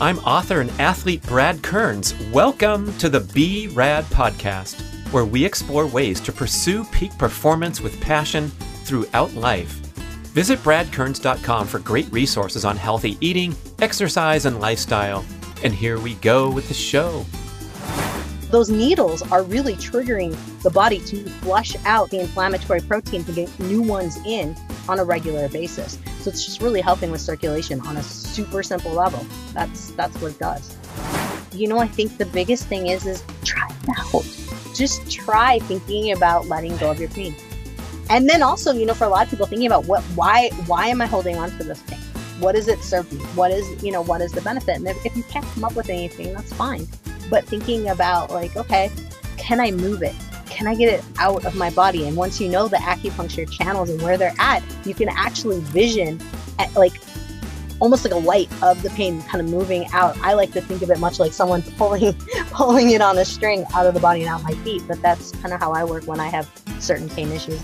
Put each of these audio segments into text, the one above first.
I'm author and athlete Brad Kearns. Welcome to the Be Rad podcast, where we explore ways to pursue peak performance with passion throughout life. Visit bradkearns.com for great resources on healthy eating, exercise, and lifestyle. And here we go with the show those needles are really triggering the body to flush out the inflammatory protein to get new ones in on a regular basis. So it's just really helping with circulation on a super simple level. That's that's what it does. You know, I think the biggest thing is is try it out. Just try thinking about letting go of your pain. And then also, you know, for a lot of people thinking about what why why am I holding on to this pain? What does it serve me? What is, you know, what is the benefit? And if, if you can't come up with anything, that's fine but thinking about like, okay, can I move it? Can I get it out of my body? And once you know the acupuncture channels and where they're at, you can actually vision at like almost like a light of the pain kind of moving out. I like to think of it much like someone pulling pulling it on a string out of the body and out my feet, but that's kind of how I work when I have certain pain issues.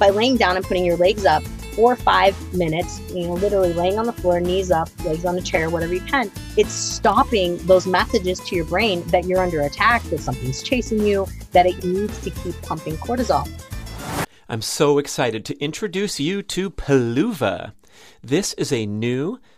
By laying down and putting your legs up, four or five minutes, you know, literally laying on the floor, knees up, legs on a chair, whatever you can, it's stopping those messages to your brain that you're under attack, that something's chasing you, that it needs to keep pumping cortisol. I'm so excited to introduce you to Peluva. This is a new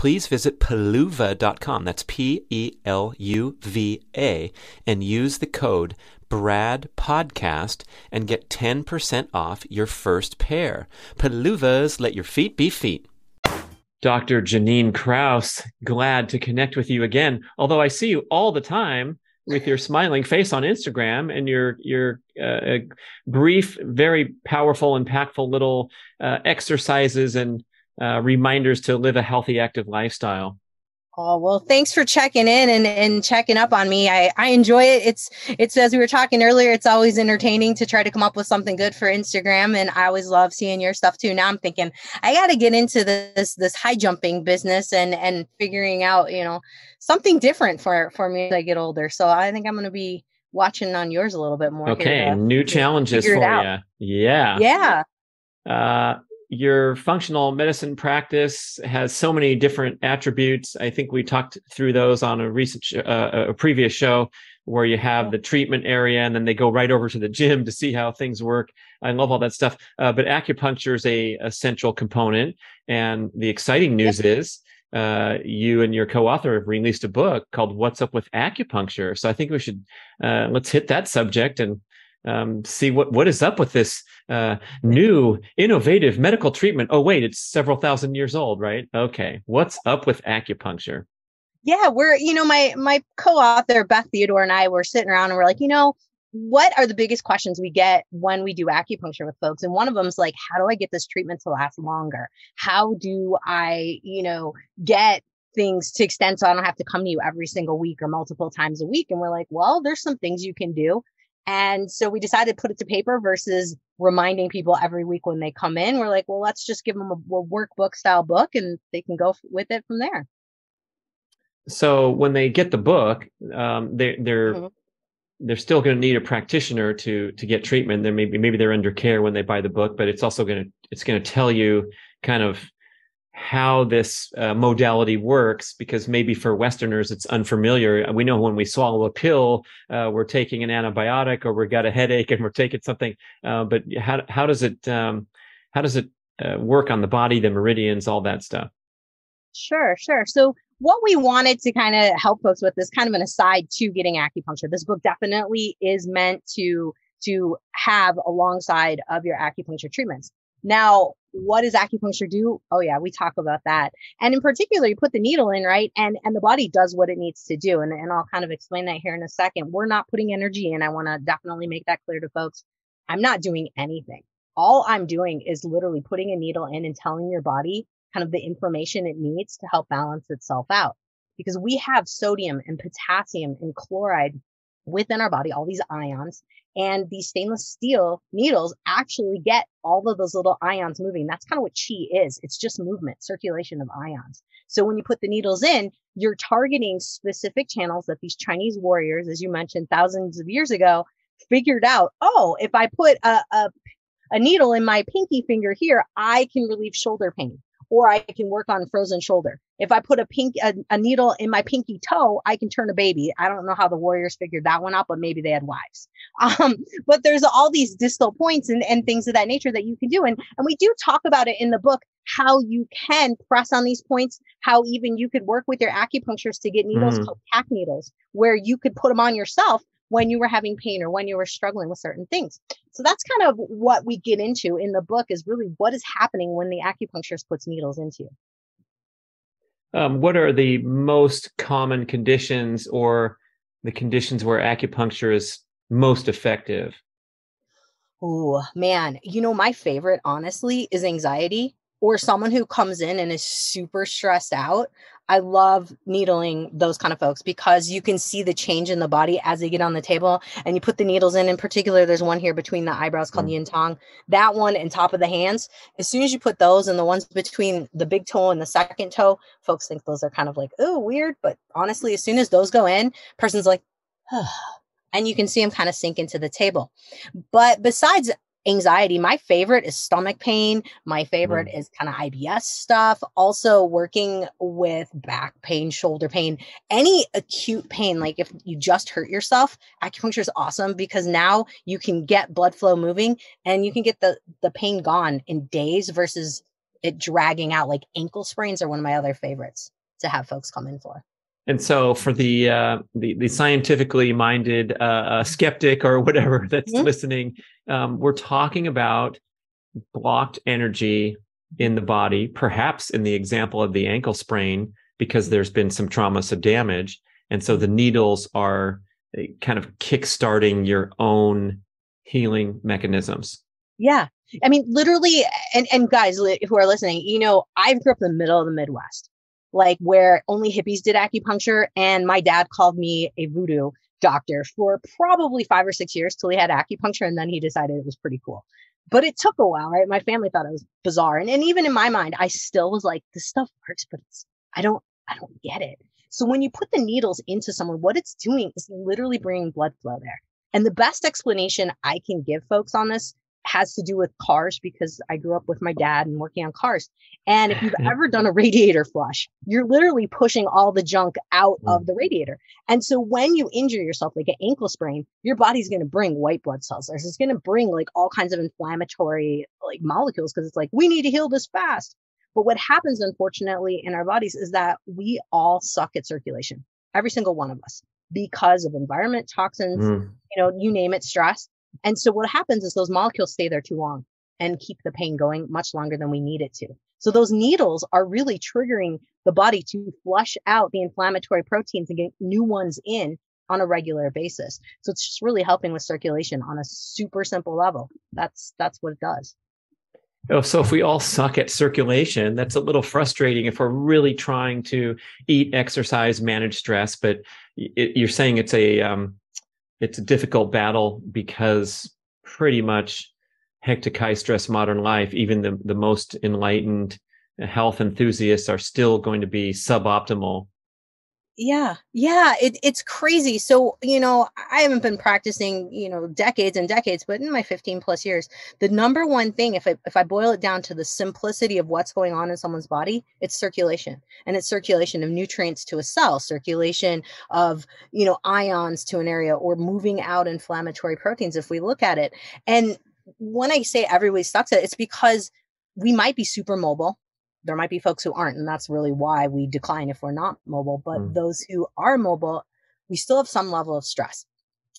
please visit peluva.com. That's P E L U V A and use the code Brad Podcast and get 10% off your first pair. Peluvas, let your feet be feet. Dr. Jannine Krause, glad to connect with you again. Although I see you all the time with your smiling face on Instagram and your your uh, brief, very powerful, impactful little uh, exercises and uh, reminders to live a healthy, active lifestyle. Oh, well, thanks for checking in and, and checking up on me. I, I enjoy it. It's it's as we were talking earlier, it's always entertaining to try to come up with something good for Instagram. And I always love seeing your stuff too. Now I'm thinking I gotta get into this this high jumping business and and figuring out, you know, something different for for me as I get older. So I think I'm gonna be watching on yours a little bit more. Okay, new challenges for you. Yeah. Yeah. Uh, your functional medicine practice has so many different attributes. I think we talked through those on a recent, sh- uh, a previous show where you have the treatment area and then they go right over to the gym to see how things work. I love all that stuff. Uh, but acupuncture is a central component. And the exciting news is uh, you and your co-author have released a book called "What's Up with Acupuncture." So I think we should uh, let's hit that subject and um, see what what is up with this uh, new innovative medical treatment. Oh wait, it's several thousand years old, right? Okay, what's up with acupuncture? Yeah, we're you know my my co-author Beth Theodore and I were sitting around and we're like, you know, what are the biggest questions we get when we do acupuncture with folks? And one of them is like, how do I get this treatment to last longer? How do I, you know, get things to extend so I don't have to come to you every single week or multiple times a week? And we're like, well, there's some things you can do. And so we decided to put it to paper versus reminding people every week when they come in. We're like, well, let's just give them a, a workbook style book and they can go f- with it from there. So when they get the book, um, they, they're mm-hmm they're still going to need a practitioner to to get treatment. Then maybe maybe they're under care when they buy the book, but it's also going to it's going to tell you kind of how this uh, modality works because maybe for westerners it's unfamiliar we know when we swallow a pill uh, we're taking an antibiotic or we've got a headache and we're taking something uh, but how, how does it um, how does it uh, work on the body the meridians all that stuff sure sure so what we wanted to kind of help folks with is kind of an aside to getting acupuncture. This book definitely is meant to to have alongside of your acupuncture treatments. Now, what does acupuncture do? Oh yeah, we talk about that. And in particular, you put the needle in, right? And and the body does what it needs to do. And, and I'll kind of explain that here in a second. We're not putting energy in. I want to definitely make that clear to folks. I'm not doing anything. All I'm doing is literally putting a needle in and telling your body kind of the information it needs to help balance itself out. Because we have sodium and potassium and chloride within our body, all these ions, and these stainless steel needles actually get all of those little ions moving. That's kind of what chi is. It's just movement, circulation of ions. So when you put the needles in, you're targeting specific channels that these Chinese warriors, as you mentioned, thousands of years ago, figured out. Oh, if I put a, a, a needle in my pinky finger here, I can relieve shoulder pain or I can work on frozen shoulder. If I put a pink a, a, needle in my pinky toe, I can turn a baby. I don't know how the warriors figured that one out, but maybe they had wives. Um, but there's all these distal points and, and things of that nature that you can do. And, and we do talk about it in the book, how you can press on these points, how even you could work with your acupuncturist to get needles mm. called pack needles, where you could put them on yourself when you were having pain or when you were struggling with certain things. So that's kind of what we get into in the book is really what is happening when the acupuncturist puts needles into you. Um, what are the most common conditions or the conditions where acupuncture is most effective? Oh, man. You know, my favorite, honestly, is anxiety or someone who comes in and is super stressed out. I love needling those kind of folks because you can see the change in the body as they get on the table and you put the needles in. In particular, there's one here between the eyebrows called mm. yin tang. That one and top of the hands. As soon as you put those and the ones between the big toe and the second toe, folks think those are kind of like, oh, weird. But honestly, as soon as those go in, person's like, and you can see them kind of sink into the table. But besides anxiety. My favorite is stomach pain. My favorite mm. is kind of IBS stuff. Also, working with back pain, shoulder pain, any acute pain. Like if you just hurt yourself, acupuncture is awesome because now you can get blood flow moving and you can get the the pain gone in days versus it dragging out. Like ankle sprains are one of my other favorites to have folks come in for. And so, for the uh, the, the scientifically minded uh, uh, skeptic or whatever that's mm-hmm. listening, um, we're talking about blocked energy in the body, perhaps in the example of the ankle sprain, because there's been some trauma, some damage, and so the needles are eh, kind of kickstarting your own healing mechanisms. Yeah, I mean, literally, and and guys who are listening, you know, I grew up in the middle of the Midwest like where only hippies did acupuncture. And my dad called me a voodoo doctor for probably five or six years till he had acupuncture. And then he decided it was pretty cool. But it took a while, right? My family thought it was bizarre. And, and even in my mind, I still was like, this stuff works, but it's, I don't, I don't get it. So when you put the needles into someone, what it's doing is literally bringing blood flow there. And the best explanation I can give folks on this has to do with cars because I grew up with my dad and working on cars. And if you've ever done a radiator flush, you're literally pushing all the junk out mm. of the radiator. And so when you injure yourself, like an ankle sprain, your body's going to bring white blood cells. It's going to bring like all kinds of inflammatory like molecules because it's like, we need to heal this fast. But what happens, unfortunately, in our bodies is that we all suck at circulation, every single one of us, because of environment, toxins, mm. you know, you name it, stress. And so what happens is those molecules stay there too long and keep the pain going much longer than we need it to. So those needles are really triggering the body to flush out the inflammatory proteins and get new ones in on a regular basis. So it's just really helping with circulation on a super simple level. That's that's what it does. Oh, so if we all suck at circulation, that's a little frustrating if we're really trying to eat, exercise, manage stress. But it, you're saying it's a um, it's a difficult battle because pretty much hectic stress modern life, even the the most enlightened health enthusiasts are still going to be suboptimal yeah yeah it, it's crazy so you know i haven't been practicing you know decades and decades but in my 15 plus years the number one thing if I, if I boil it down to the simplicity of what's going on in someone's body it's circulation and it's circulation of nutrients to a cell circulation of you know ions to an area or moving out inflammatory proteins if we look at it and when i say everybody sucks at it it's because we might be super mobile there might be folks who aren't and that's really why we decline if we're not mobile but mm. those who are mobile we still have some level of stress.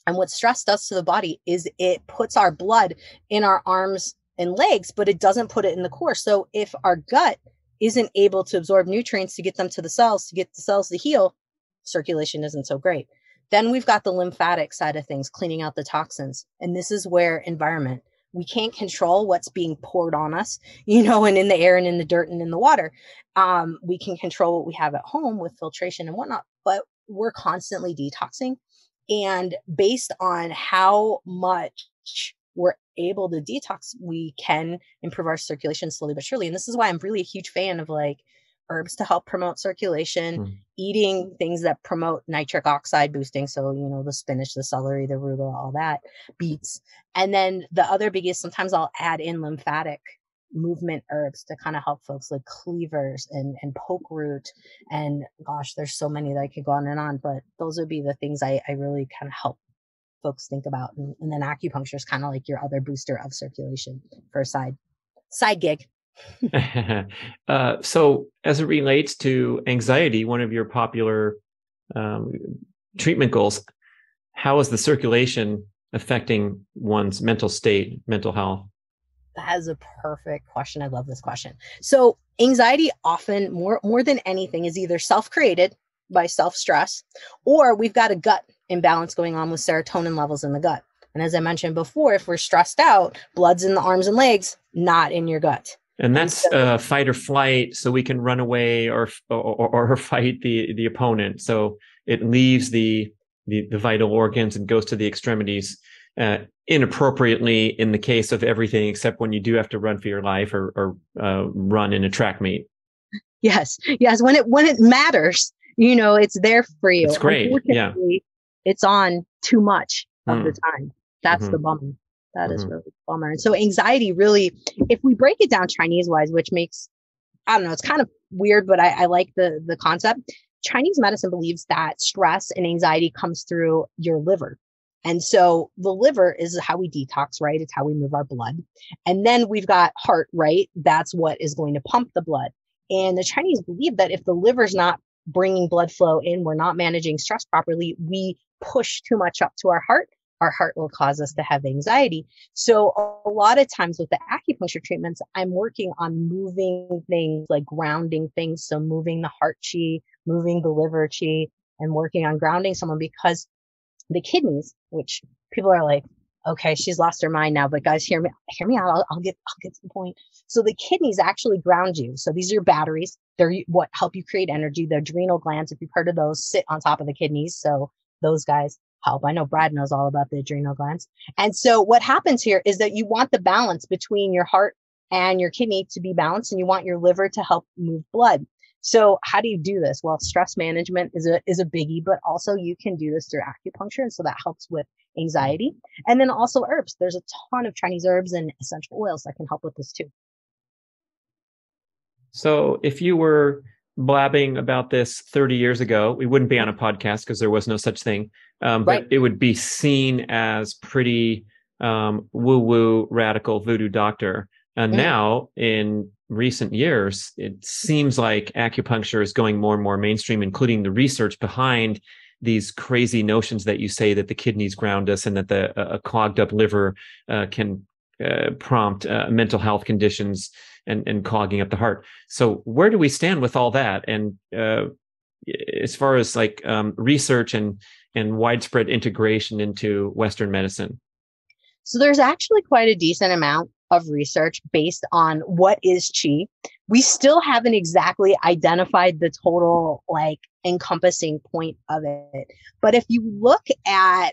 And what stress does to the body is it puts our blood in our arms and legs but it doesn't put it in the core. So if our gut isn't able to absorb nutrients to get them to the cells to get the cells to heal circulation isn't so great. Then we've got the lymphatic side of things cleaning out the toxins. And this is where environment we can't control what's being poured on us you know and in the air and in the dirt and in the water. Um, we can control what we have at home with filtration and whatnot but we're constantly detoxing and based on how much we're able to detox we can improve our circulation slowly but surely and this is why i'm really a huge fan of like herbs to help promote circulation, mm. eating things that promote nitric oxide boosting. So, you know, the spinach, the celery, the arugula, all that, beets. And then the other big is sometimes I'll add in lymphatic movement herbs to kind of help folks like cleavers and, and poke root. And gosh, there's so many that I could go on and on, but those would be the things I, I really kind of help folks think about. And, and then acupuncture is kind of like your other booster of circulation for a side side gig. uh, so, as it relates to anxiety, one of your popular um, treatment goals, how is the circulation affecting one's mental state, mental health? That is a perfect question. I love this question. So, anxiety often more more than anything is either self-created by self-stress or we've got a gut imbalance going on with serotonin levels in the gut. And as I mentioned before, if we're stressed out, blood's in the arms and legs, not in your gut and that's uh, fight or flight so we can run away or, or or fight the the opponent. So it leaves the the, the vital organs and goes to the extremities uh, inappropriately in the case of everything except when you do have to run for your life or, or uh, run in a track meet. Yes yes when it when it matters you know it's there for you. It's great yeah. It's on too much of mm. the time. That's mm-hmm. the bummer that mm-hmm. is really bummer. And so anxiety really, if we break it down Chinese wise, which makes I don't know, it's kind of weird, but I, I like the the concept. Chinese medicine believes that stress and anxiety comes through your liver. And so the liver is how we detox, right? It's how we move our blood. And then we've got heart, right? That's what is going to pump the blood. And the Chinese believe that if the liver's not bringing blood flow in, we're not managing stress properly, we push too much up to our heart our heart will cause us to have anxiety. So a lot of times with the acupuncture treatments, I'm working on moving things like grounding things. So moving the heart chi, moving the liver chi, and working on grounding someone because the kidneys, which people are like, okay, she's lost her mind now, but guys, hear me, hear me out. I'll, I'll get, I'll get to the point. So the kidneys actually ground you. So these are your batteries. They're what help you create energy. The adrenal glands, if you've heard of those, sit on top of the kidneys. So those guys help. I know Brad knows all about the adrenal glands. And so what happens here is that you want the balance between your heart and your kidney to be balanced and you want your liver to help move blood. So how do you do this? Well, stress management is a is a biggie, but also you can do this through acupuncture and so that helps with anxiety. And then also herbs. There's a ton of Chinese herbs and essential oils that can help with this too. So if you were blabbing about this 30 years ago, we wouldn't be on a podcast because there was no such thing. Um, right. But it would be seen as pretty um, woo woo radical voodoo doctor. And mm. now, in recent years, it seems like acupuncture is going more and more mainstream, including the research behind these crazy notions that you say that the kidneys ground us and that the a clogged up liver uh, can uh, prompt uh, mental health conditions and, and clogging up the heart. So where do we stand with all that? And uh, as far as like um, research and and widespread integration into Western medicine? So there's actually quite a decent amount of research based on what is chi. We still haven't exactly identified the total like encompassing point of it. But if you look at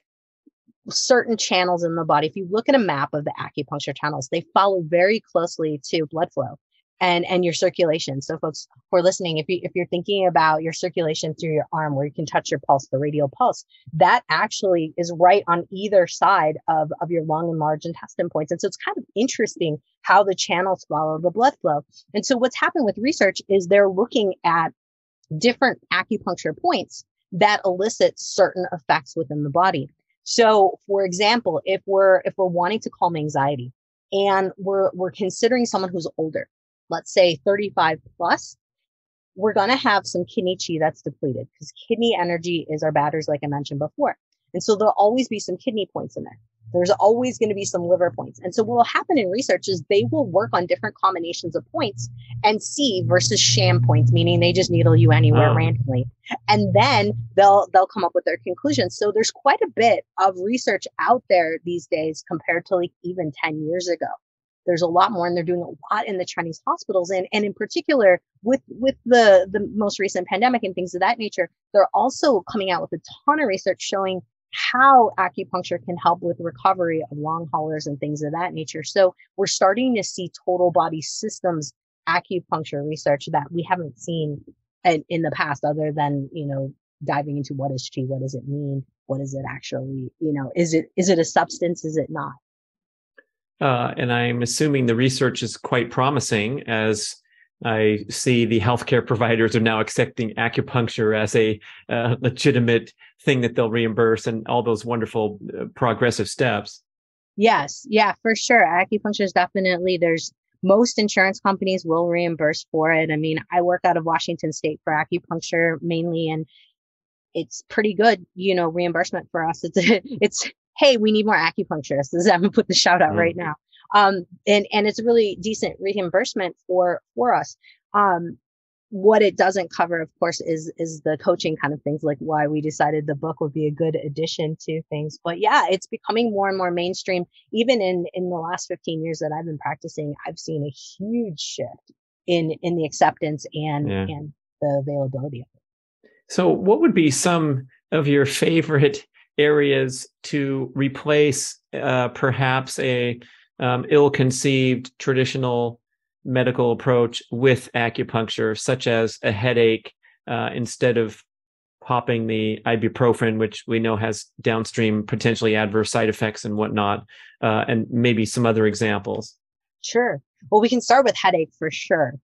certain channels in the body, if you look at a map of the acupuncture channels, they follow very closely to blood flow and and your circulation. So folks who are listening, if you if you're thinking about your circulation through your arm where you can touch your pulse, the radial pulse, that actually is right on either side of, of your lung and large intestine points. And so it's kind of interesting how the channels follow the blood flow. And so what's happened with research is they're looking at different acupuncture points that elicit certain effects within the body. So for example, if we're if we're wanting to calm anxiety and we're we're considering someone who's older, let's say 35 plus, we're going to have some kidney chi that's depleted because kidney energy is our batteries, like I mentioned before. And so there'll always be some kidney points in there. There's always going to be some liver points. And so what will happen in research is they will work on different combinations of points and see versus sham points, meaning they just needle you anywhere oh. randomly. And then they'll they'll come up with their conclusions. So there's quite a bit of research out there these days compared to like even 10 years ago there's a lot more and they're doing a lot in the chinese hospitals. And and in particular with with the the most recent pandemic and things of that nature they're also coming out with a ton of research showing how acupuncture can help with recovery of long haulers and things of that nature. So we're starting to see total body systems acupuncture research that we haven't seen in, in the past other than you know diving into what is qi what does it mean what is it actually you know is it is it a substance is it not uh, and I'm assuming the research is quite promising as I see the healthcare providers are now accepting acupuncture as a uh, legitimate thing that they'll reimburse and all those wonderful uh, progressive steps. Yes, yeah, for sure. Acupuncture is definitely there's most insurance companies will reimburse for it. I mean, I work out of Washington State for acupuncture mainly, and it's pretty good, you know, reimbursement for us. It's it's hey, we need more acupuncturists. I'm gonna put the shout out mm-hmm. right now. Um, and and it's a really decent reimbursement for for us. Um, what it doesn't cover, of course, is is the coaching kind of things, like why we decided the book would be a good addition to things. But yeah, it's becoming more and more mainstream. Even in in the last 15 years that I've been practicing, I've seen a huge shift in in the acceptance and yeah. and the availability of it. So, what would be some of your favorite areas to replace uh, perhaps a um, ill-conceived traditional medical approach with acupuncture, such as a headache, uh, instead of popping the ibuprofen, which we know has downstream potentially adverse side effects and whatnot, uh, and maybe some other examples. Sure. Well, we can start with headache for sure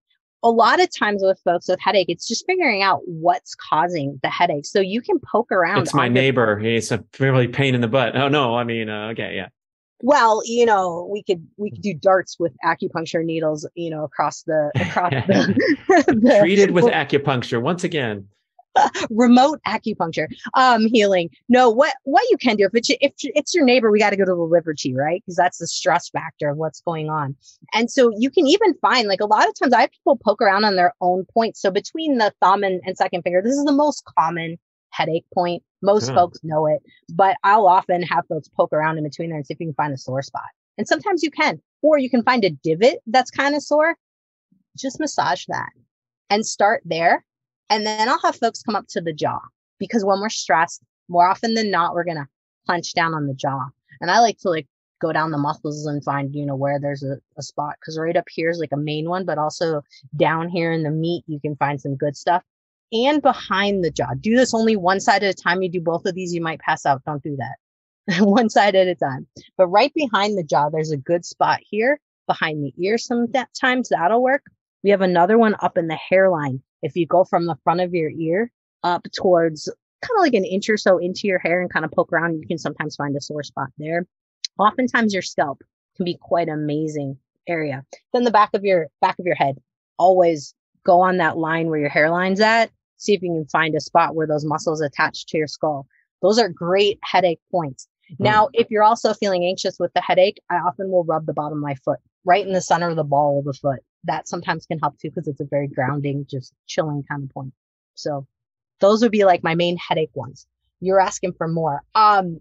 a lot of times with folks with headache, it's just figuring out what's causing the headache. So you can poke around. It's my neighbor. The- He's a really pain in the butt. Oh no, I mean, uh, okay, yeah. Well, you know, we could we could do darts with acupuncture needles, you know, across the across the, the treated with acupuncture once again. remote acupuncture um healing. No what what you can do if it's if it's your neighbor we got to go to the liver chi right? Because that's the stress factor of what's going on. And so you can even find like a lot of times i have people poke around on their own points. So between the thumb and, and second finger this is the most common headache point. Most yeah. folks know it but i'll often have folks poke around in between there and see if you can find a sore spot. And sometimes you can or you can find a divot that's kind of sore. Just massage that and start there and then I'll have folks come up to the jaw because when we're stressed, more often than not, we're going to punch down on the jaw. And I like to like go down the muscles and find, you know, where there's a, a spot. Cause right up here is like a main one, but also down here in the meat, you can find some good stuff and behind the jaw. Do this only one side at a time. You do both of these, you might pass out. Don't do that. one side at a time. But right behind the jaw, there's a good spot here behind the ear. Sometimes that'll work. We have another one up in the hairline. If you go from the front of your ear up towards kind of like an inch or so into your hair and kind of poke around, you can sometimes find a sore spot there. Oftentimes your scalp can be quite amazing area. Then the back of your back of your head, always go on that line where your hairline's at. See if you can find a spot where those muscles attach to your skull. Those are great headache points. Hmm. Now, if you're also feeling anxious with the headache, I often will rub the bottom of my foot right in the center of the ball of the foot that sometimes can help too because it's a very grounding, just chilling kind of point. So those would be like my main headache ones. you're asking for more. Um,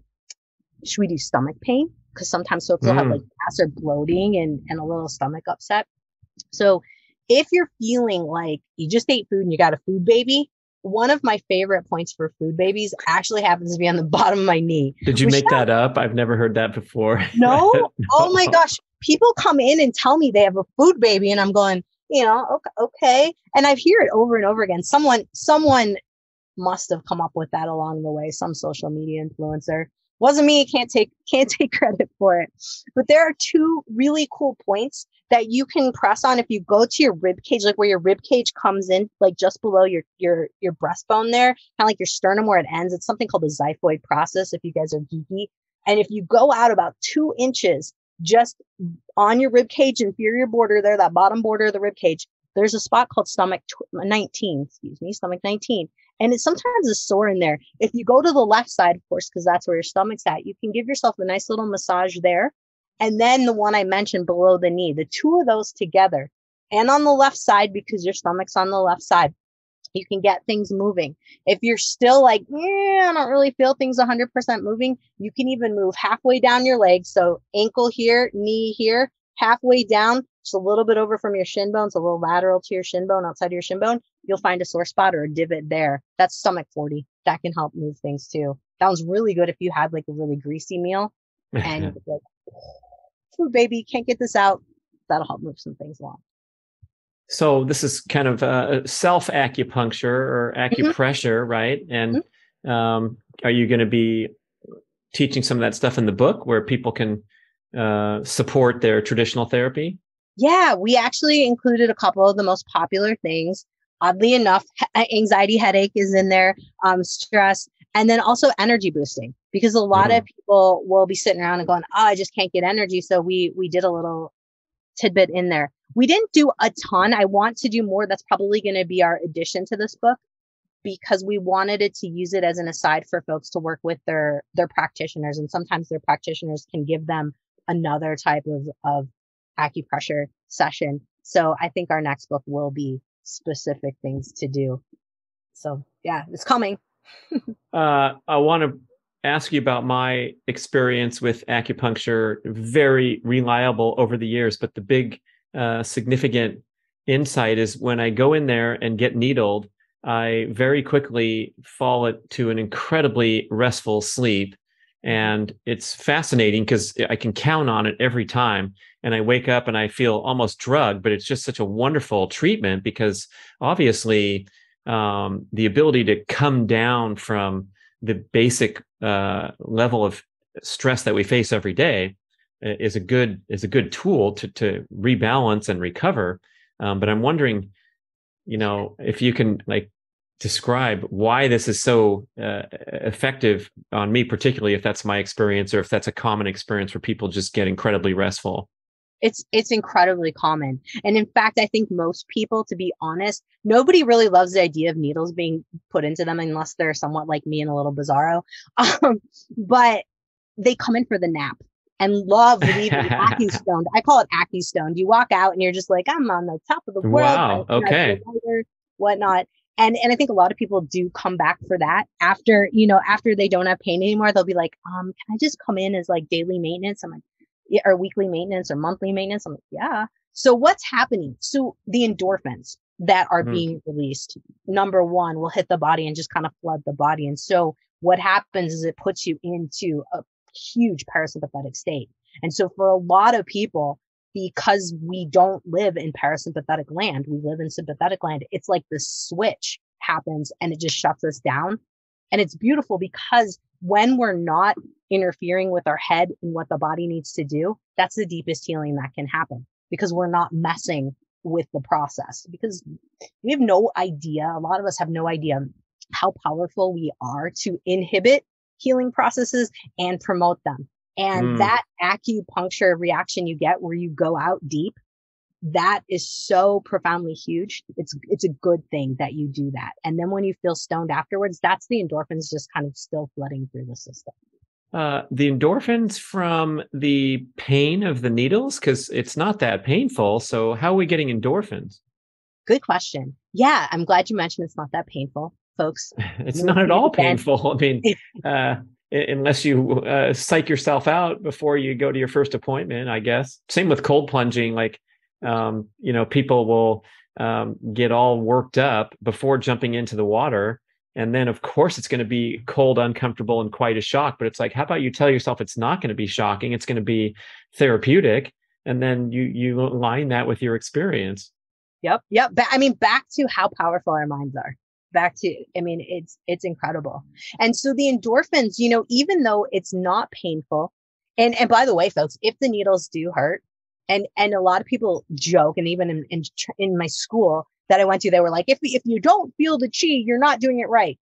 should we do stomach pain? Because sometimes folks will have like gas or bloating and, and a little stomach upset. So if you're feeling like you just ate food and you got a food baby, one of my favorite points for food babies actually happens to be on the bottom of my knee. Did you make that up? I've never heard that before. No? no. Oh my gosh. People come in and tell me they have a food baby and I'm going, you know, okay, okay. And I hear it over and over again. Someone, someone must have come up with that along the way, some social media influencer. Wasn't me, can't take can't take credit for it. But there are two really cool points that you can press on if you go to your rib cage, like where your rib cage comes in, like just below your your your breastbone there, kind of like your sternum where it ends. It's something called the xiphoid process. If you guys are geeky, and if you go out about two inches, just on your rib cage inferior border there, that bottom border of the rib cage, there's a spot called stomach 19. Excuse me, stomach 19, and it sometimes is sore in there. If you go to the left side, of course, because that's where your stomach's at, you can give yourself a nice little massage there and then the one I mentioned below the knee, the two of those together and on the left side because your stomach's on the left side. You can get things moving. If you're still like, yeah, I don't really feel things 100% moving, you can even move halfway down your leg. So ankle here, knee here, halfway down, just a little bit over from your shin bones, a little lateral to your shin bone, outside of your shin bone. You'll find a sore spot or a divot there. That's stomach 40. That can help move things too. Sounds really good if you had like a really greasy meal and like, food baby, can't get this out. That'll help move some things along. So this is kind of uh, self acupuncture or mm-hmm. acupressure, mm-hmm. right? And mm-hmm. um, are you going to be teaching some of that stuff in the book where people can uh, support their traditional therapy? Yeah, we actually included a couple of the most popular things. Oddly enough, anxiety headache is in there, um, stress, and then also energy boosting because a lot mm-hmm. of people will be sitting around and going, "Oh, I just can't get energy." So we we did a little tidbit in there. We didn't do a ton. I want to do more. That's probably going to be our addition to this book because we wanted it to use it as an aside for folks to work with their their practitioners and sometimes their practitioners can give them another type of of acupressure session. So I think our next book will be specific things to do. So yeah, it's coming. uh, I want to ask you about my experience with acupuncture. Very reliable over the years, but the big uh, significant insight is when I go in there and get needled, I very quickly fall to an incredibly restful sleep. And it's fascinating because I can count on it every time. And I wake up and I feel almost drugged, but it's just such a wonderful treatment because obviously um, the ability to come down from the basic uh, level of stress that we face every day uh, is a good is a good tool to to rebalance and recover. Um, but I'm wondering, you know, if you can like describe why this is so uh, effective on me, particularly if that's my experience or if that's a common experience where people just get incredibly restful it's it's incredibly common and in fact i think most people to be honest nobody really loves the idea of needles being put into them unless they're somewhat like me and a little bizarro um, but they come in for the nap and love leaving AccuStoned. I call it AccuStoned. You walk out and you're just like, I'm on the top of the world. Wow. Okay. Whatnot. And and I think a lot of people do come back for that after, you know, after they don't have pain anymore, they'll be like, um, can I just come in as like daily maintenance? I'm like, or weekly maintenance or monthly maintenance? I'm like, yeah. So what's happening? So the endorphins that are mm-hmm. being released, number one, will hit the body and just kind of flood the body. And so what happens is it puts you into a huge parasympathetic state. And so for a lot of people, because we don't live in parasympathetic land, we live in sympathetic land. It's like the switch happens and it just shuts us down. And it's beautiful because when we're not interfering with our head and what the body needs to do, that's the deepest healing that can happen because we're not messing with the process because we have no idea. A lot of us have no idea how powerful we are to inhibit healing processes and promote them. And mm. that acupuncture reaction you get where you go out deep that is so profoundly huge. It's it's a good thing that you do that. And then when you feel stoned afterwards, that's the endorphins just kind of still flooding through the system. Uh, the endorphins from the pain of the needles because it's not that painful. So how are we getting endorphins? Good question. Yeah, I'm glad you mentioned it's not that painful. folks. It's not at all painful. I mean, uh, unless you uh, psych yourself out before you go to your first appointment, I guess. Same with cold plunging. Like, um, you know, people will um, get all worked up before jumping into the water. And then, of course, it's going to be cold, uncomfortable, and quite a shock. But it's like, how about you tell yourself it's not going to be shocking? It's going to be therapeutic, and then you you align that with your experience. Yep, yep. I mean, back to how powerful our minds are back to i mean it's it's incredible and so the endorphins you know even though it's not painful and and by the way folks if the needles do hurt and and a lot of people joke and even in in, in my school that i went to they were like if if you don't feel the chi you're not doing it right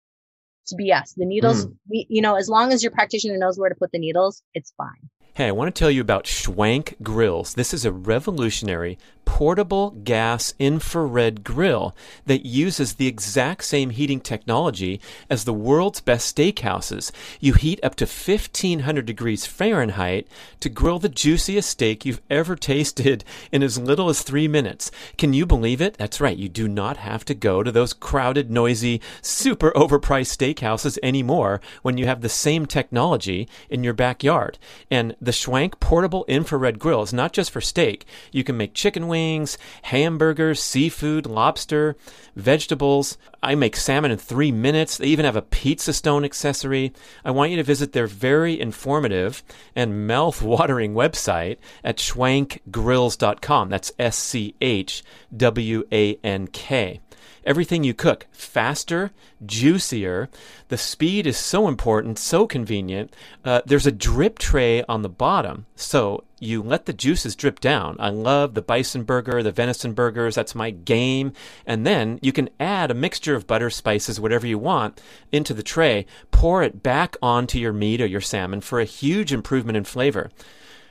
it's bs the needles mm. you know as long as your practitioner knows where to put the needles it's fine Hey, I want to tell you about Schwank Grills. This is a revolutionary portable gas infrared grill that uses the exact same heating technology as the world's best steakhouses. You heat up to 1500 degrees Fahrenheit to grill the juiciest steak you've ever tasted in as little as three minutes. Can you believe it? That's right, you do not have to go to those crowded, noisy, super overpriced steakhouses anymore when you have the same technology in your backyard. And the Schwank portable infrared grill is not just for steak. You can make chicken wings wings, hamburgers, seafood, lobster, vegetables. I make salmon in three minutes. They even have a pizza stone accessory. I want you to visit their very informative and mouth watering website at schwankgrills.com. That's S C H W A N K everything you cook faster, juicier. The speed is so important, so convenient. Uh, there's a drip tray on the bottom, so you let the juices drip down. I love the bison burger, the venison burgers. That's my game. And then you can add a mixture of butter, spices, whatever you want into the tray. Pour it back onto your meat or your salmon for a huge improvement in flavor.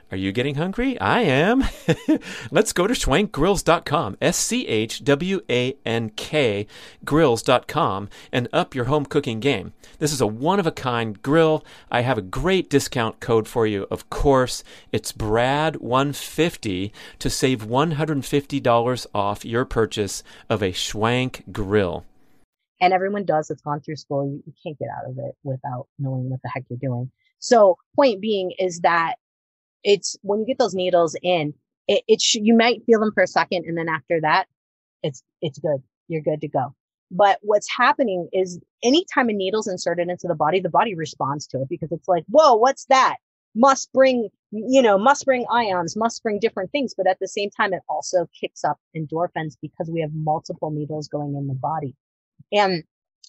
Are you getting hungry? I am. Let's go to schwankgrills.com, S C H W A N K grills.com, and up your home cooking game. This is a one of a kind grill. I have a great discount code for you, of course. It's BRAD150 to save $150 off your purchase of a Schwank grill. And everyone does that's gone through school. You, you can't get out of it without knowing what the heck you're doing. So, point being is that it's when you get those needles in, it, it sh- you might feel them for a second, and then after that, it's it's good. You're good to go. But what's happening is anytime a needle's inserted into the body, the body responds to it because it's like, whoa, what's that? Must bring, you know, must bring ions, must bring different things. But at the same time, it also kicks up endorphins because we have multiple needles going in the body. And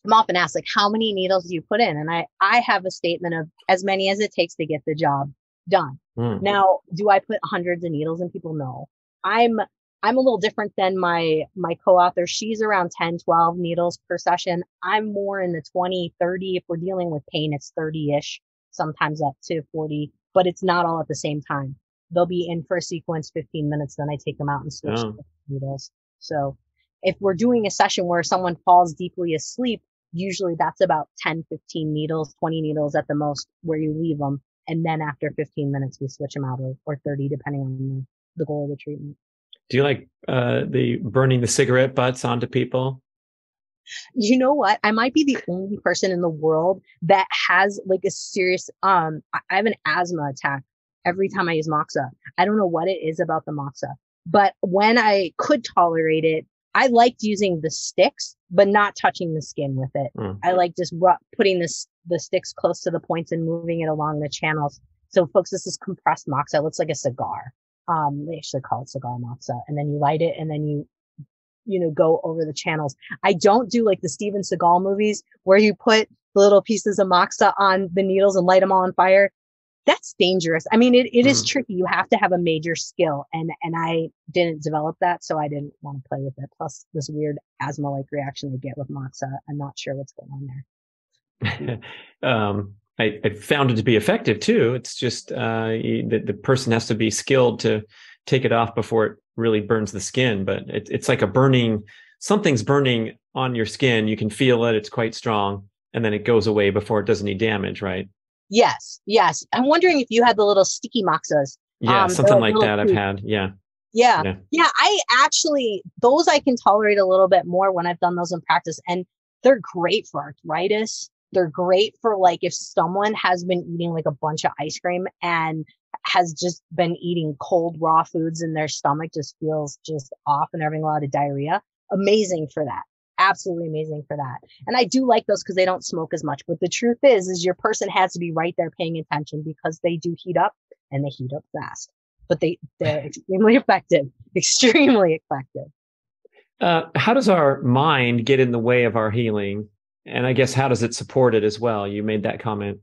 I'm often asked, like, how many needles do you put in? And I, I have a statement of as many as it takes to get the job done. Mm. Now, do I put hundreds of needles in people? No. I'm I'm a little different than my my co-author. She's around 10, 12 needles per session. I'm more in the 20, 30. If we're dealing with pain, it's 30-ish, sometimes up to 40, but it's not all at the same time. They'll be in for a sequence 15 minutes, then I take them out and switch oh. needles. So if we're doing a session where someone falls deeply asleep, usually that's about 10, 15 needles, 20 needles at the most where you leave them and then after 15 minutes we switch them out or, or 30 depending on the, the goal of the treatment. Do you like uh, the burning the cigarette butts onto people? You know what? I might be the only person in the world that has like a serious um i have an asthma attack every time i use moxa. I don't know what it is about the moxa but when i could tolerate it I liked using the sticks, but not touching the skin with it. Mm. I like just putting this the sticks close to the points and moving it along the channels. So, folks, this is compressed moxa. It looks like a cigar. Um, they actually call it cigar moxa, and then you light it, and then you you know go over the channels. I don't do like the Steven Seagal movies where you put little pieces of moxa on the needles and light them all on fire that's dangerous. I mean, it, it mm. is tricky. You have to have a major skill and, and I didn't develop that. So I didn't want to play with it. Plus this weird asthma like reaction they get with Moxa. I'm not sure what's going on there. um, I, I, found it to be effective too. It's just, uh, the, the person has to be skilled to take it off before it really burns the skin, but it, it's like a burning, something's burning on your skin. You can feel it. It's quite strong and then it goes away before it does any damage. Right. Yes, yes. I'm wondering if you had the little sticky moxas. Yeah, um, something like that. I've had. Yeah. yeah. Yeah. Yeah. I actually, those I can tolerate a little bit more when I've done those in practice. And They're great for arthritis. They're great for like if someone has been eating like a bunch of ice cream and has just been eating cold raw foods and their stomach just feels just off and they're having a lot of diarrhea. Amazing for that. Absolutely amazing for that. And I do like those because they don't smoke as much. But the truth is, is your person has to be right there paying attention because they do heat up and they heat up fast. But they, they're extremely effective, extremely effective. Uh, how does our mind get in the way of our healing? And I guess how does it support it as well? You made that comment.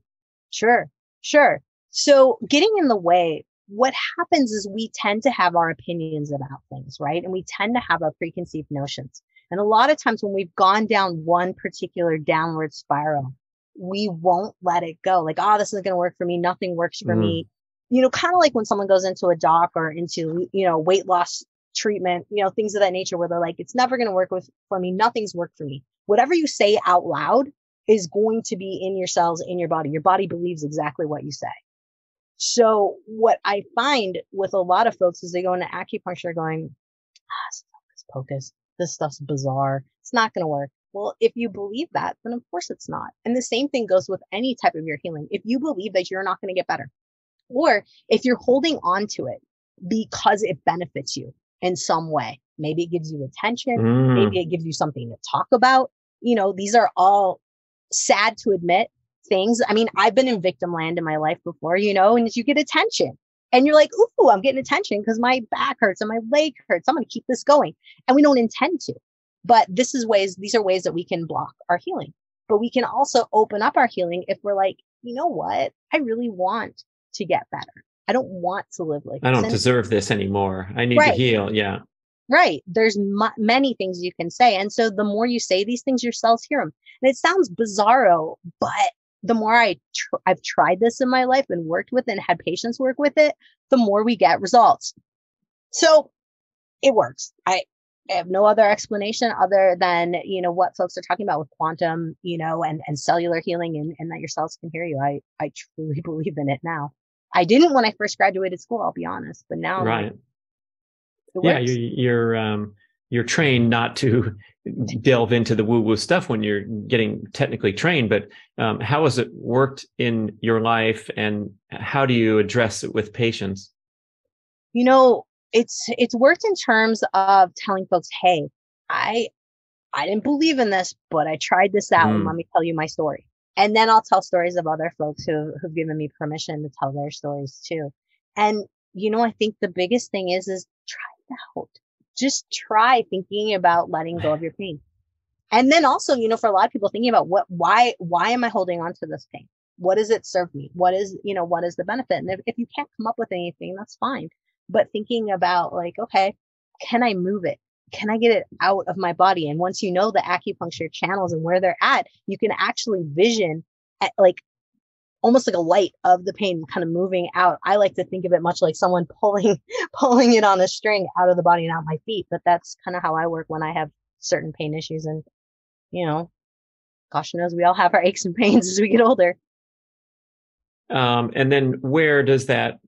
Sure, sure. So getting in the way, what happens is we tend to have our opinions about things, right? And we tend to have our preconceived notions. And a lot of times when we've gone down one particular downward spiral, we won't let it go. Like, oh, this isn't going to work for me. Nothing works for mm. me. You know, kind of like when someone goes into a doc or into, you know, weight loss treatment, you know, things of that nature where they're like, it's never going to work with for me. Nothing's worked for me. Whatever you say out loud is going to be in your cells, in your body. Your body believes exactly what you say. So what I find with a lot of folks is they go into acupuncture going, ah, this pocus. This stuff's bizarre. It's not going to work. Well, if you believe that, then of course it's not. And the same thing goes with any type of your healing. If you believe that you're not going to get better, or if you're holding on to it because it benefits you, in some way. Maybe it gives you attention. Mm. Maybe it gives you something to talk about. You know, these are all sad to admit things. I mean, I've been in victim land in my life before, you know, and you get attention and you're like, ooh, I'm getting attention because my back hurts and my leg hurts. I'm going to keep this going. And we don't intend to. But this is ways, these are ways that we can block our healing. But we can also open up our healing if we're like, you know what? I really want to get better. I don't want to live like I don't deserve this anymore. I need right. to heal. Yeah. Right. There's m- many things you can say. And so the more you say these things, your cells hear them. And it sounds bizarro, but the more I tr- I've tried this in my life and worked with it and had patients work with it, the more we get results. So it works. I, I have no other explanation other than, you know, what folks are talking about with quantum, you know, and, and cellular healing and, and that your cells can hear you. I, I truly believe in it now. I didn't when I first graduated school, I'll be honest, but now right. yeah, you're, you're um you're trained not to delve into the woo woo stuff when you're getting technically trained, but um, how has it worked in your life, and how do you address it with patients? You know, it's it's worked in terms of telling folks, "Hey, I I didn't believe in this, but I tried this out, mm. and let me tell you my story." And then I'll tell stories of other folks who, who've given me permission to tell their stories too. And, you know, I think the biggest thing is, is try it out. Just try thinking about letting go of your pain. And then also, you know, for a lot of people thinking about what, why, why am I holding on to this pain? What does it serve me? What is, you know, what is the benefit? And if, if you can't come up with anything, that's fine. But thinking about like, okay, can I move it? can I get it out of my body? And once you know the acupuncture channels and where they're at, you can actually vision at like almost like a light of the pain kind of moving out. I like to think of it much like someone pulling pulling it on a string out of the body and out my feet. But that's kind of how I work when I have certain pain issues. And you know, gosh knows we all have our aches and pains as we get older. Um, and then where does that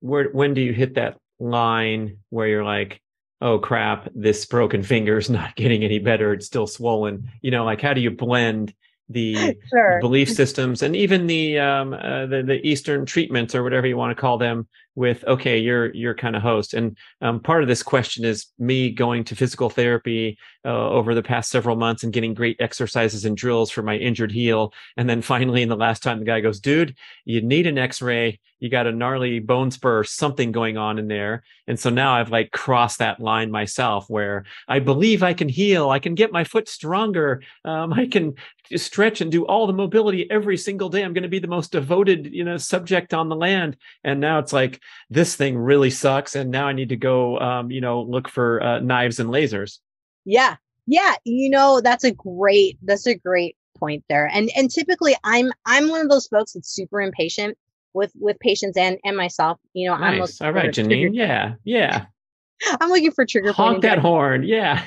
where when do you hit that line where you're like, oh crap, this broken finger is not getting any better. It's still swollen. You know, like how do you blend the sure. belief systems and even the, um, uh, the the Eastern treatments or whatever you want to call them with okay you're you're kind of host. And um, part of this question is me going to physical therapy uh, over the past several months and getting great exercises and drills for my injured heel. And then finally in the last time the guy goes dude you need an x-ray. You got a gnarly bone spur something going on in there. And so now i've like crossed that line myself where i believe i can heal. I can get my foot stronger. Um, i can stretch and do all the mobility every single day. I'm going to be the most devoted you know subject on the land. And now it's like this thing really sucks and now i need to go um, you know look for uh, knives and lasers. Yeah. Yeah you know that's a great that's a great point there. And and typically i'm i'm one of those folks that's super impatient with with patients and and myself. You know nice. i'm looking all right Jannine. Yeah. Yeah. I'm looking for trigger honk that horn. Yeah.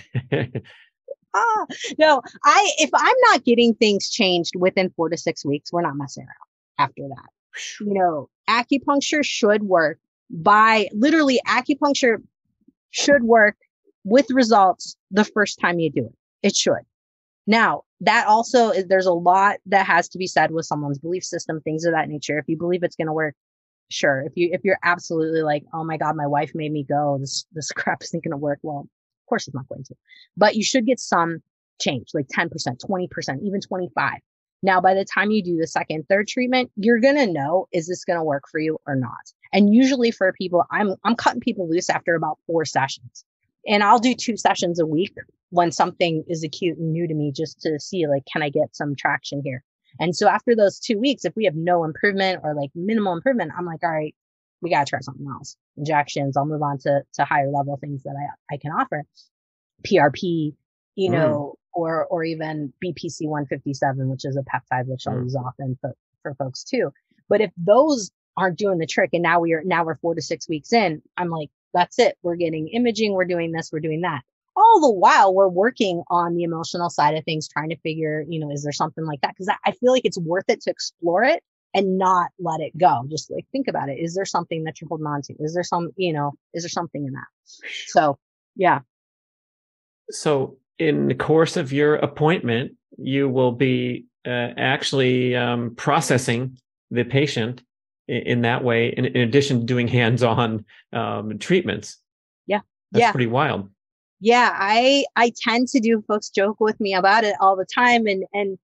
Ah, no i if i'm not getting things changed within four to six weeks we're not messing around after that you know, acupuncture should work by literally acupuncture should work with results the first time you do it. It should. Now, that also is there's a lot that has to be said with someone's belief system, things of that nature. If you believe it's going to work, sure. If you if you're absolutely like, oh my god, my wife made me go, this this crap isn't going to work. Well, of course it's not going to. But you should get some change, like 10%, 20%, even 25. Now, by the time you do the second, third treatment, you're going to know, is this going to work for you or not? And usually for people, I'm, I'm cutting people loose after about four sessions and I'll do two sessions a week when something is acute and new to me just to see like, can I get some traction here? And so after those two weeks, if we have no improvement or like minimal improvement, I'm like, all right, we got to try something else. Injections. I'll move on to, to higher level things that I, I can offer. PRP, you mm. know, or, or even BPC 157, which is a peptide, which mm. I'll use often for, for folks too. But if those aren't doing the trick and now we are, now we're four to six weeks in, I'm like, that's it. We're getting imaging. We're doing this. We're doing that. All the while we're working on the emotional side of things, trying to figure, you know, is there something like that? Cause I feel like it's worth it to explore it and not let it go. Just like think about it. Is there something that you're holding on to? Is there some, you know, is there something in that? So yeah. So in the course of your appointment, you will be uh, actually um, processing the patient in, in that way, in, in, addition to doing hands-on um, treatments. Yeah, that's yeah. pretty wild. Yeah, I I tend to do. Folks joke with me about it all the time, and and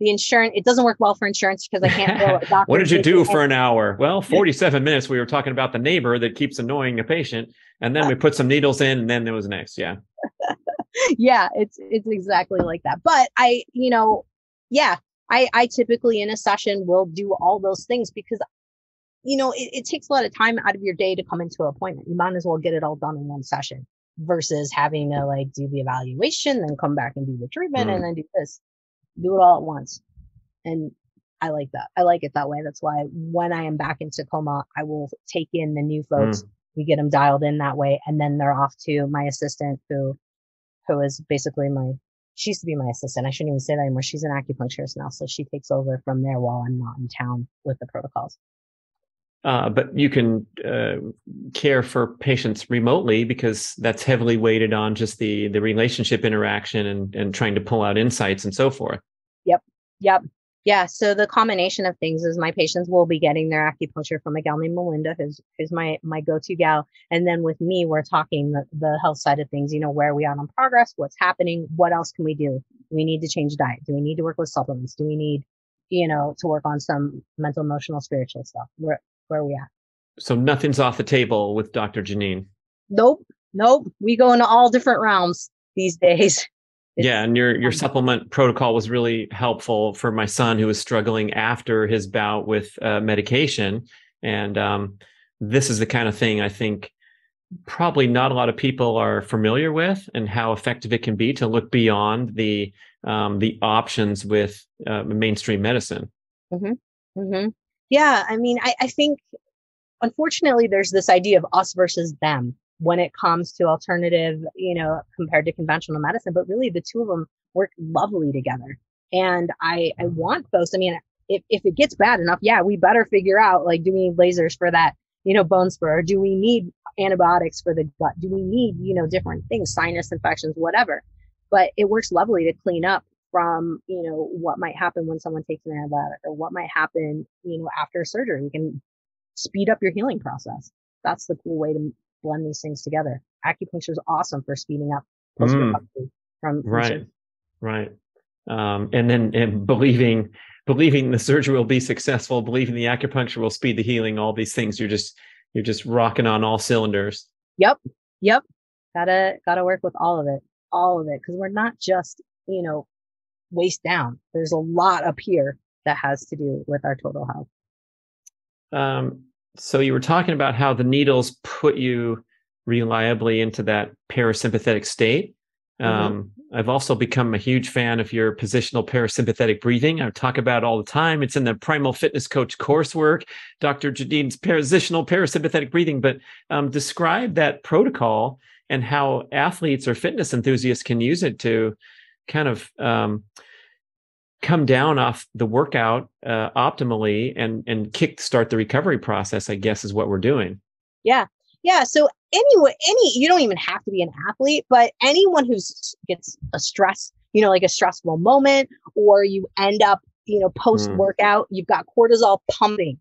the insurance it doesn't work well for insurance because I can't bill a doctor. what did you do for an hour? Well, 47 minutes we were talking about the neighbor that keeps annoying a patient and then we put some needles in and then there was next. Yeah. yeah, it's it's exactly like that. But I, you know, yeah, I I typically in a session will do all those things because you know, it, it takes a lot of time out of your day to come into an appointment. You might as well get it all done in one session versus having to like do the evaluation, then come back and do the treatment mm. and then do this do it all at once. And I like that. I like it that way. That's why when I am back in Tacoma, I will take in the new folks. Mm. We get them dialed in that way. And then they're off to my assistant who, who is basically my, she used to be my assistant. I shouldn't even say that anymore. She's an acupuncturist now. So she takes over from there while I'm not in town with the protocols. Uh, but you can uh, care for patients remotely because that's heavily weighted on just the the relationship interaction and and trying to pull out insights and so forth. Yep. Yep. Yeah. So the combination of things is my patients will be getting their acupuncture from a gal named Melinda, who's who's my my go-to gal. And then with me, we're talking the, the health side of things, you know, where are we at on progress, what's happening, what else can we do? Do we need to change diet? Do we need to work with supplements? Do we need, you know, to work on some mental, emotional, spiritual stuff? Where where are we at? So nothing's off the table with Dr. Jannine. Nope. Nope. We go into all different realms these days. yeah, and your your supplement protocol was really helpful for my son who was struggling after his bout with uh, medication, and um, this is the kind of thing I think probably not a lot of people are familiar with, and how effective it can be to look beyond the um, the options with uh, mainstream medicine. Mm-hmm. Mm-hmm. Yeah, I mean, I, I think unfortunately there's this idea of us versus them when it comes to alternative, you know, compared to conventional medicine, but really the two of them work lovely together. And I, I mm-hmm. want folks, I mean, if, if it gets bad enough, yeah, we better figure out like, do we need lasers for that, you know, bone spur? Or do we need antibiotics for the gut? Do we need, you know, different things, sinus infections, whatever? But it works lovely to clean up from you know what might happen when someone takes an antibiotic or what might happen you know after surgery we can speed up your healing process that's the cool way to blend these things together acupuncture is awesome for speeding up mm. from, from right surgery. right um, and then and believing believing the surgery will be successful believing the acupuncture will speed the healing all these things you're just you're just rocking on all cylinders yep yep gotta gotta work with all of it all of it because we're not just you know waist down. There's a lot up here that has to do with our total health. Um, so you were talking about how the needles put you reliably into that parasympathetic state. Mm-hmm. Um, I've also become a huge fan of your positional parasympathetic breathing. I talk about it all the time. It's in the Primal Fitness Coach coursework, Dr. Jannine's positional parasympathetic breathing. But um, describe that protocol and how athletes or fitness enthusiasts can use it to kind of um, come down off the workout uh, optimally and and kick start the recovery process i guess is what we're doing yeah yeah so anyway any you don't even have to be an athlete but anyone who gets a stress you know, like a stressful moment, or you end up, you know, post workout, mm. you've got cortisol pumping.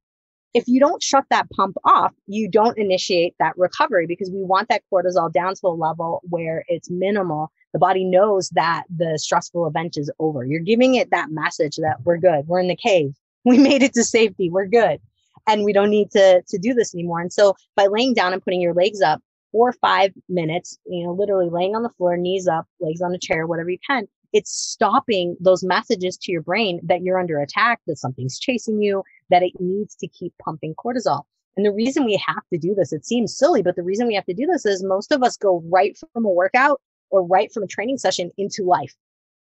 If you don't shut that pump off, you don't initiate that recovery because we want that cortisol down to a level where it's minimal. The body knows that the stressful event is over. You're giving it that message that we're good. We're in the cave. We made it to safety. We're good. And we don't need to, to do this anymore. And so by laying down and putting your legs up, four or five minutes, you know, literally laying on the floor, knees up, legs on a chair, whatever you can, it's stopping those messages to your brain that you're under attack, that something's chasing you, that it needs to keep pumping cortisol. And the reason we have to do this, it seems silly, but the reason we have to do this is most of us go right from a workout or right from a training session into life.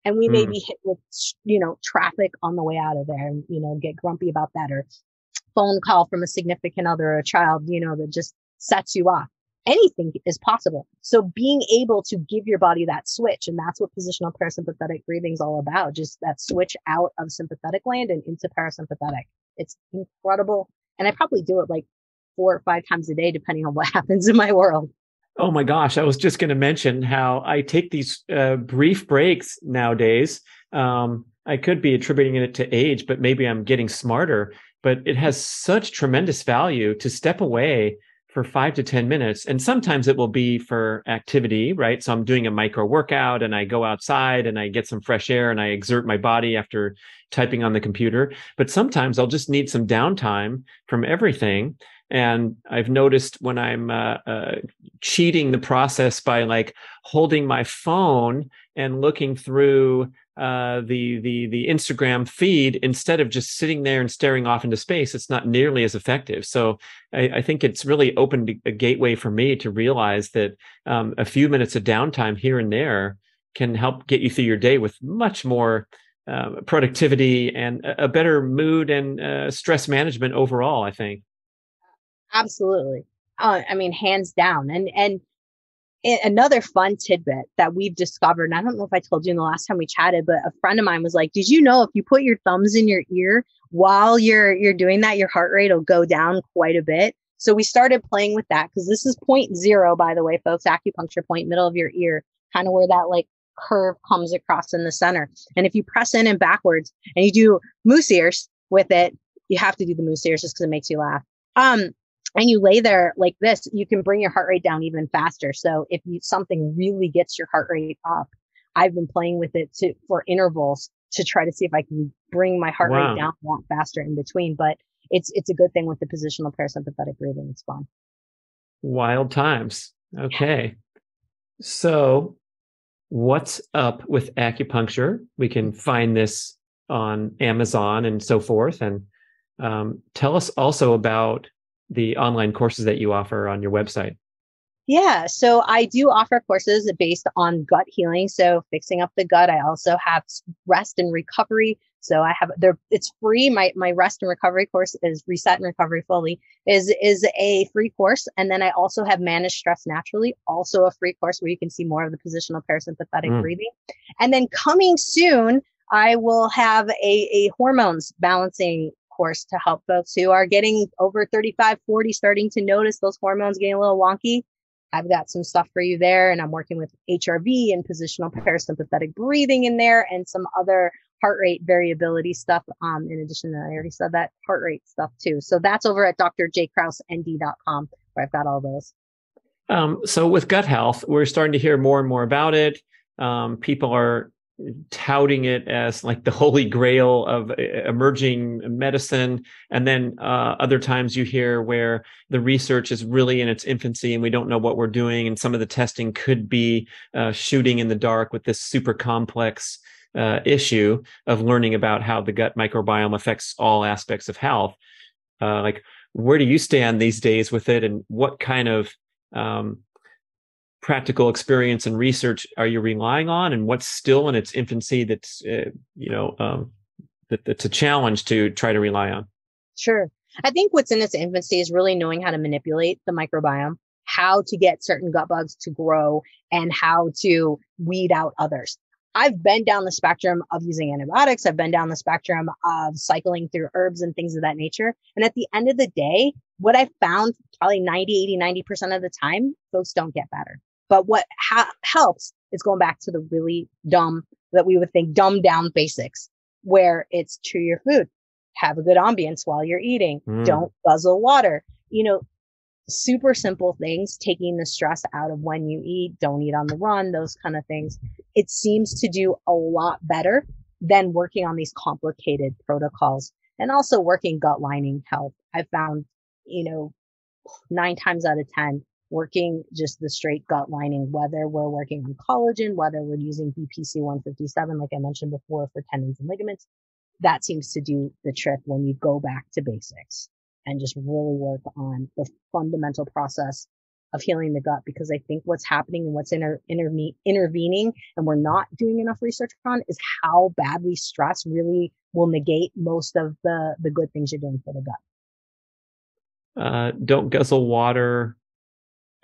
And we mm. may hmm. be hit with, you know, traffic on the way out of there and, you know, get grumpy about that or phone call from a significant other or a child, you know, that just sets you off anything is possible. So being able to give your body that switch, and that's what positional parasympathetic breathing is all about, just that switch out of sympathetic land and into parasympathetic. It's incredible. And I probably do it like four or five times a day, depending on what happens in my world. Oh my gosh, I was just going to mention how I take these uh, brief breaks nowadays. Um, I could be attributing it to age, but maybe I'm getting smarter. But it has such tremendous value to step away for five to 10 minutes. And sometimes it will be for activity, right? So I'm doing a micro workout and I go outside and I get some fresh air and I exert my body after typing on the computer. But sometimes I'll just need some downtime from everything. And I've noticed when I'm uh, uh, cheating the process by like holding my phone and looking through uh, the the the Instagram feed instead of just sitting there and staring off into space. It's not nearly as effective. So I, I think it's really opened a gateway for me to realize that um, a few minutes of downtime here and there can help get you through your day with much more uh, productivity and a, better mood and uh, stress management overall. I think. Absolutely. Uh, I mean, hands down, and and another fun tidbit that we've discovered, and I don't know if I told you in the last time we chatted, but a friend of mine was like, "Did you know if you put your thumbs in your ear while you're you're doing that, your heart rate will go down quite a bit?" So we started playing with that because this is point zero, by the way, folks. Acupuncture point, middle of your ear, kind of where that like curve comes across in the center. And if you press in and backwards, and you do moose ears with it, you have to do the moose ears just because it makes you laugh. Um, and you lay there like this, you can bring your heart rate down even faster. So if you, something really gets your heart rate up, I've been playing with it to for intervals to try to see if I can bring my heart wow. rate down a lot faster in between. But it's it's a good thing with the positional parasympathetic breathing. It's fun. Wild times. Okay. So what's up with acupuncture? We can find this on Amazon and so forth. And um, tell us also about the online courses that you offer on your website? Yeah, so I do offer courses based on gut healing. So fixing up the gut. I also have rest and recovery. So I have there. It's free. My my rest and recovery course is Reset and Recovery Fully is is a free course, and then I also have managed Stress Naturally, also a free course where you can see more of the positional parasympathetic mm. breathing. And then coming soon, I will have a a hormones balancing course to help folks who are getting over 35, 40, starting to notice those hormones getting a little wonky. I've got some stuff for you there, and I'm working with HRV and positional parasympathetic breathing in there and some other heart rate variability stuff. Um, in addition to, I already said that heart rate stuff too. So that's over at drjkrausend.com where I've got all those. Um, so with gut health, we're starting to hear more and more about it. Um, people are touting it as like the holy grail of uh, emerging medicine. And then uh, other times you hear where the research is really in its infancy and we don't know what we're doing. And some of the testing could be uh, shooting in the dark with this super complex uh, issue of learning about how the gut microbiome affects all aspects of health. Uh, like where do you stand these days with it? And what kind of um, practical experience and research are you relying on and what's still in its infancy that's uh, you know um, that, that's a challenge to try to rely on sure i think what's in its infancy is really knowing how to manipulate the microbiome how to get certain gut bugs to grow and how to weed out others I've been down the spectrum of using antibiotics. I've been down the spectrum of cycling through herbs and things of that nature. And at the end of the day, what I found probably 90, 80, 90% of the time, folks don't get better. But what ha- helps is going back to the really dumb that we would think dumbed down basics where it's chew your food, have a good ambience while you're eating, Mm. don't guzzle water, you know, super simple things, taking the stress out of when you eat, don't eat on the run, those kind of things. It seems to do a lot better than working on these complicated protocols and also working gut lining health. I found, you know, nine times out of 10, working just the straight gut lining, whether we're working on collagen, whether we're using BPC 157, like I mentioned before, for tendons and ligaments, that seems to do the trick when you go back to basics and just really work on the fundamental process of healing the gut. Because I think what's happening and what's inter- interve- intervening, and we're not doing enough research on, is how badly stress really will negate most of the the good things you're doing for the gut. Uh, don't guzzle water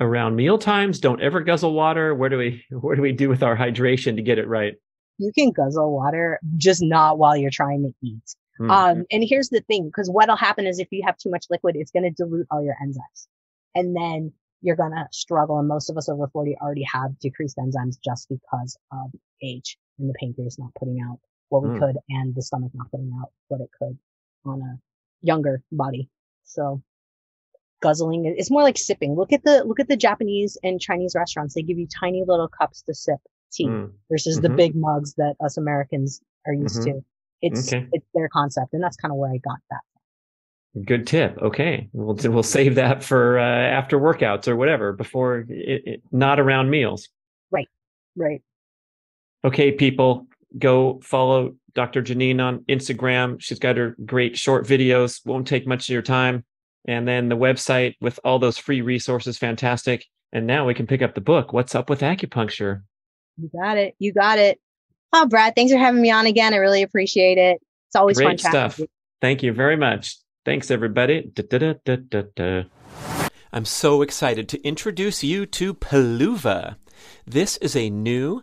around meal times. Don't ever guzzle water. Where do we where do we do with our hydration to get it right? You can guzzle water, just not while you're trying to eat. Hmm. Um, and here's the thing, because what'll happen is if you have too much liquid, it's going to dilute all your enzymes. And then you're going to struggle. And most of us over 40 already have decreased enzymes just because of age and the pancreas not putting out what we Mm. could and the stomach not putting out what it could on a younger body. So guzzling, it- it's more like sipping. Look at the, look at the Japanese and Chinese restaurants. They give you tiny little cups to sip tea Hmm. versus the Mhm. big mugs that us Americans are used Mhm. to. It's Okay. it's their concept, and that's kind of where I got that. Good tip. Okay, we'll we'll save that for uh, after workouts or whatever. Before it, it, not around meals. Right. Right. Okay, people, go follow Dr. Jannine on Instagram. She's got her great short videos. Won't take much of your time. And then the website with all those free resources, fantastic. And now we can pick up the book. What's up with acupuncture? You got it. You got it. Oh, Brad, thanks for having me on again. I really appreciate it. It's always fun Great chatting. stuff. with you. Thank you very much. Thanks, everybody. Da-da-da-da-da. I'm so excited to introduce you to Peluva This is a new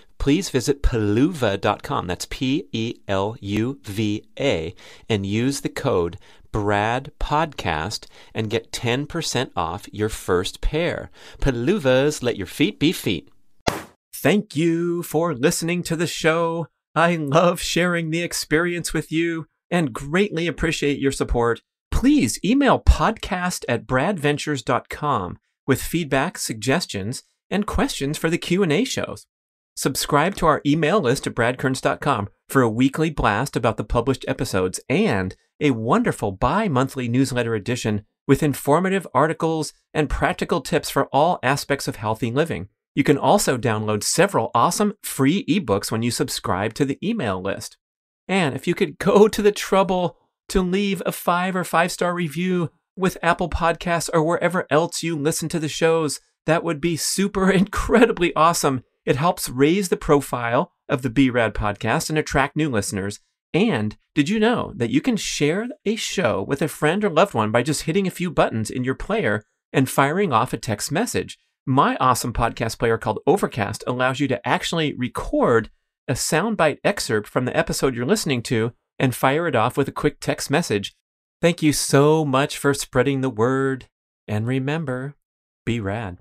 Please visit peluva.com. That's P E L U V A and use the code Brad Podcast and get 10% off your first pair. Peluvas, let your feet be feet. Thank you for listening to the show. I love sharing the experience with you and greatly appreciate your support. Please email podcast at bradventures.com with feedback, suggestions, and questions for the Q&A shows. Subscribe to our email list at bradkearns.com for a weekly blast about the published episodes and a wonderful bi monthly newsletter edition with informative articles and practical tips for all aspects of healthy living. You can also download several awesome free ebooks when you subscribe to the email list. And if you could go to the trouble to leave a five or five star review with Apple Podcasts or wherever else you listen to the shows. That would be super incredibly awesome. It helps raise the profile of the BRAD podcast and attract new listeners. And did you know that you can share a show with a friend or loved one by just hitting a few buttons in your player and firing off a text message? My awesome podcast player called Overcast allows you to actually record a soundbite excerpt from the episode you're listening to and fire it off with a quick text message. Thank you so much for spreading the word. And remember, be rad.